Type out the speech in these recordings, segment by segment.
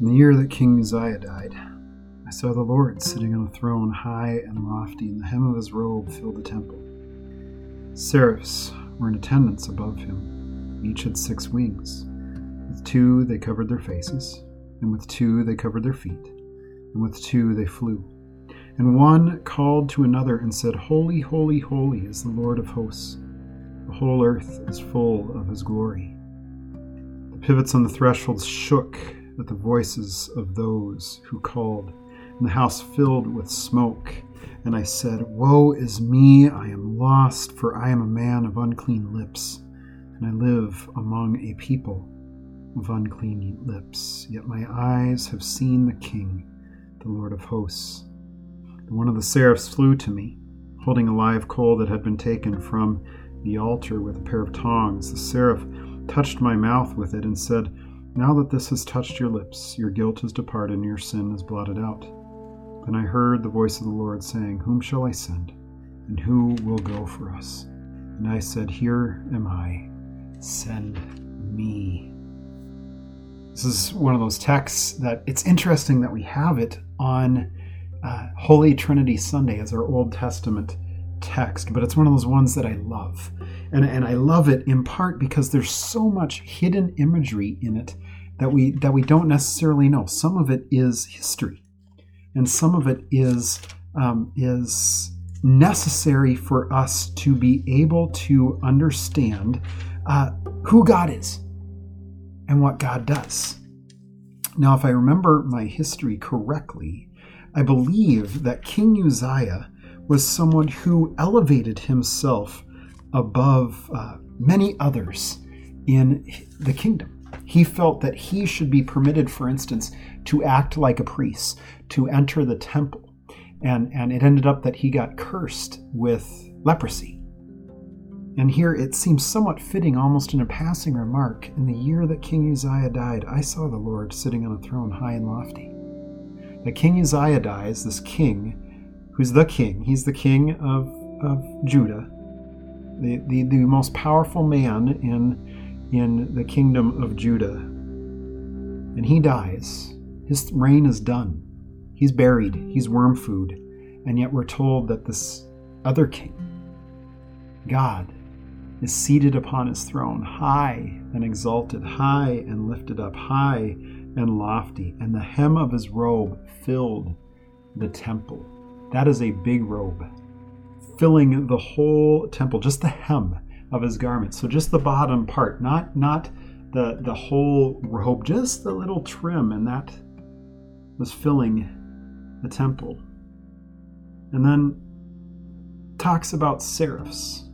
In the year that King Uzziah died, I saw the Lord sitting on a throne high and lofty, and the hem of his robe filled the temple. Seraphs were in attendance above him. Each had six wings. With two they covered their faces, and with two they covered their feet, and with two they flew. And one called to another and said, Holy, holy, holy is the Lord of hosts. The whole earth is full of his glory. The pivots on the thresholds shook at the voices of those who called, and the house filled with smoke. And I said, Woe is me, I am lost, for I am a man of unclean lips, and I live among a people of unclean lips. Yet my eyes have seen the King, the Lord of hosts. And one of the seraphs flew to me, holding a live coal that had been taken from the altar with a pair of tongs. The seraph touched my mouth with it and said, Now that this has touched your lips, your guilt is departed and your sin is blotted out. Then I heard the voice of the Lord saying, Whom shall I send? And who will go for us? And I said, Here am I. Send me. This is one of those texts that it's interesting that we have it on uh, Holy Trinity Sunday as our Old Testament text, but it's one of those ones that I love. And, and I love it in part because there's so much hidden imagery in it that we that we don't necessarily know. Some of it is history, and some of it is um, is necessary for us to be able to understand uh, who God is and what God does. Now, if I remember my history correctly, I believe that King Uzziah was someone who elevated himself above uh, many others in the kingdom. He felt that he should be permitted, for instance, to act like a priest, to enter the temple. And, and it ended up that he got cursed with leprosy. And here it seems somewhat fitting, almost in a passing remark. In the year that King Uzziah died, I saw the Lord sitting on a throne high and lofty that King Uzziah dies, this king, who's the king, he's the king of, of Judah, the, the, the most powerful man in, in the kingdom of Judah. And he dies. His reign is done. He's buried, he's worm food. And yet we're told that this other king, God, is seated upon his throne, high and exalted, high and lifted up, high and lofty, and the hem of his robe filled the temple. That is a big robe, filling the whole temple, just the hem of his garment. So just the bottom part, not not the the whole robe, just the little trim, and that was filling the temple. And then talks about seraphs,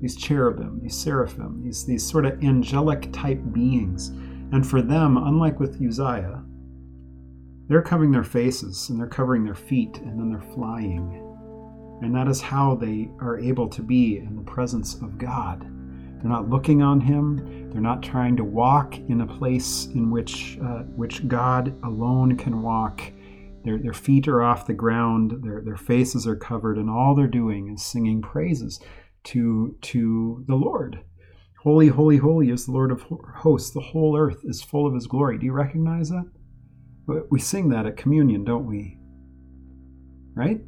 these cherubim, these seraphim, these these sort of angelic type beings and for them, unlike with Uzziah, they're covering their faces and they're covering their feet and then they're flying. And that is how they are able to be in the presence of God. They're not looking on Him. They're not trying to walk in a place in which, uh, which God alone can walk. Their, their feet are off the ground, their, their faces are covered, and all they're doing is singing praises to, to the Lord. Holy, holy, holy is the Lord of hosts. The whole earth is full of his glory. Do you recognize that? We sing that at communion, don't we? Right?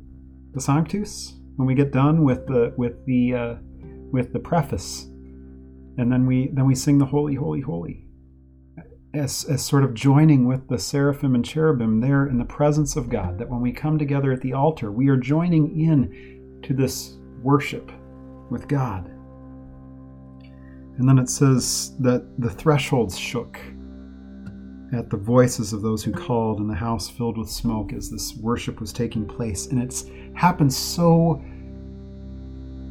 The Sanctus, when we get done with the with the uh, with the preface, and then we then we sing the Holy, Holy, Holy, as as sort of joining with the seraphim and cherubim there in the presence of God. That when we come together at the altar, we are joining in to this worship with God. And then it says that the thresholds shook at the voices of those who called, and the house filled with smoke as this worship was taking place. And it's happened so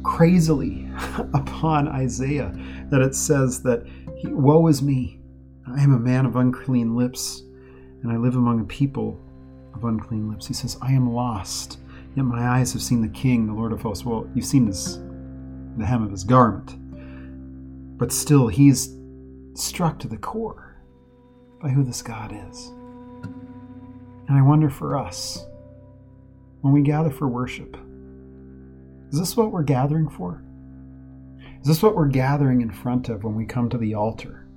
crazily upon Isaiah that it says that, Woe is me! I am a man of unclean lips, and I live among a people of unclean lips. He says, I am lost, yet my eyes have seen the King, the Lord of hosts. Well, you've seen his, the hem of his garment but still, he's struck to the core by who this God is. And I wonder for us, when we gather for worship, is this what we're gathering for? Is this what we're gathering in front of when we come to the altar?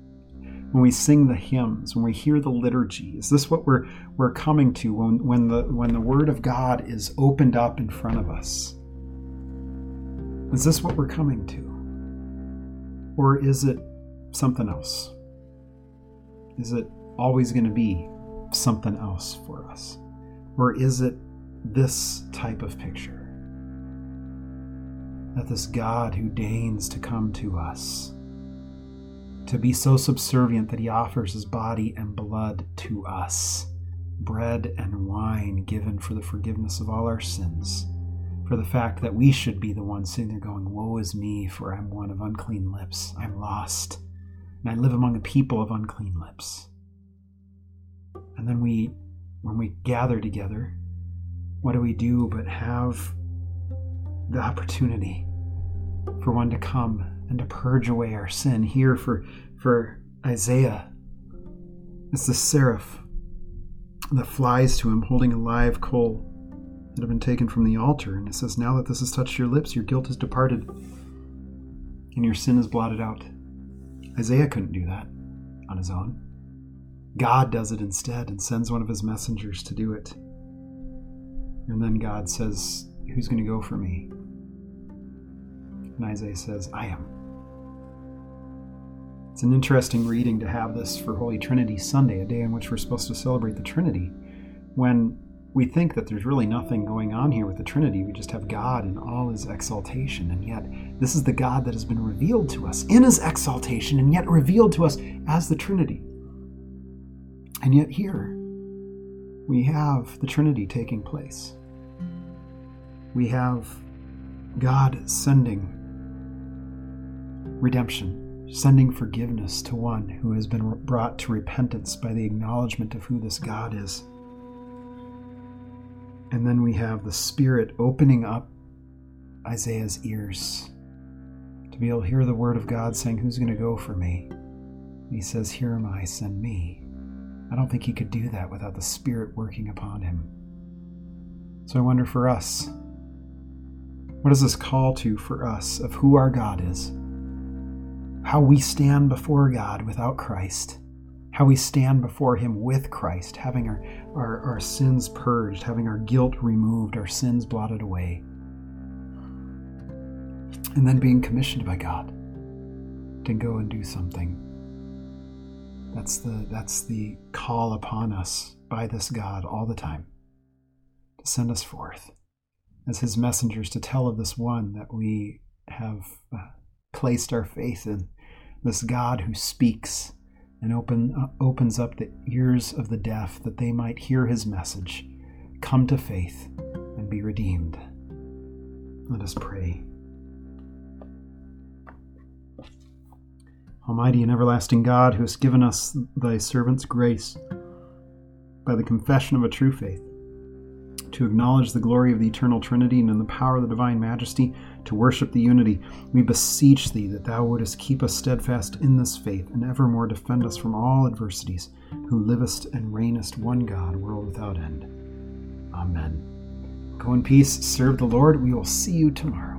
when we sing the hymns, when we hear the liturgy? Is this what we're we're coming to when when the when the word of God is opened up in front of us? Is this what we're coming to? Or is it something else? Is it always going to be something else for us? Or is it this type of picture? That this God who deigns to come to us to be so subservient that he offers his body and blood to us, bread and wine given for the forgiveness of all our sins, for the fact that we should be the ones sitting there going, Woe is me, for I'm one of unclean lips, I'm lost, and I live among a people of unclean lips. And then we, when we gather together, what do we do but have the opportunity for one to come and to purge away our sin. Here for, for Isaiah, it's the seraph that flies to him holding a live coal that had been taken from the altar. And it says, Now that this has touched your lips, your guilt is departed and your sin is blotted out. Isaiah couldn't do that on his own. God does it instead and sends one of his messengers to do it. And then God says, Who's going to go for me? And Isaiah says, I am. It's an interesting reading to have this for Holy Trinity Sunday, a day in which we're supposed to celebrate the Trinity, when we think that there's really nothing going on here with the Trinity. We just have God in all his exaltation. And yet, this is the God that has been revealed to us in his exaltation and yet revealed to us as the Trinity. And yet, here, we have the Trinity taking place. We have God sending redemption sending forgiveness to one who has been brought to repentance by the acknowledgement of who this God is. And then we have the Spirit opening up Isaiah's ears to be able to hear the word of God saying, Who's going to go for me? And he says, Here am I, send me. I don't think he could do that without the Spirit working upon him. So I wonder for us, what does this call to for us of who our God is? how we stand before God without Christ, how we stand before Him with Christ, having our, our, our sins purged, having our guilt removed, our sins blotted away, and then being commissioned by God to go and do something. That's the, that's the call upon us by this God all the time to send us forth as His messengers to tell of this one that we have. Uh, placed our faith in this God who speaks and open, uh, opens up the ears of the deaf that they might hear his message, come to faith, and be redeemed. Let us pray. Almighty and everlasting God, who hast given us thy servants grace by the confession of a true faith to acknowledge the glory of the eternal Trinity and in the power of the divine majesty, to worship the unity. We beseech thee that thou wouldest keep us steadfast in this faith and evermore defend us from all adversities, who livest and reignest one God, world without end. Amen. Go in peace, serve the Lord. We will see you tomorrow.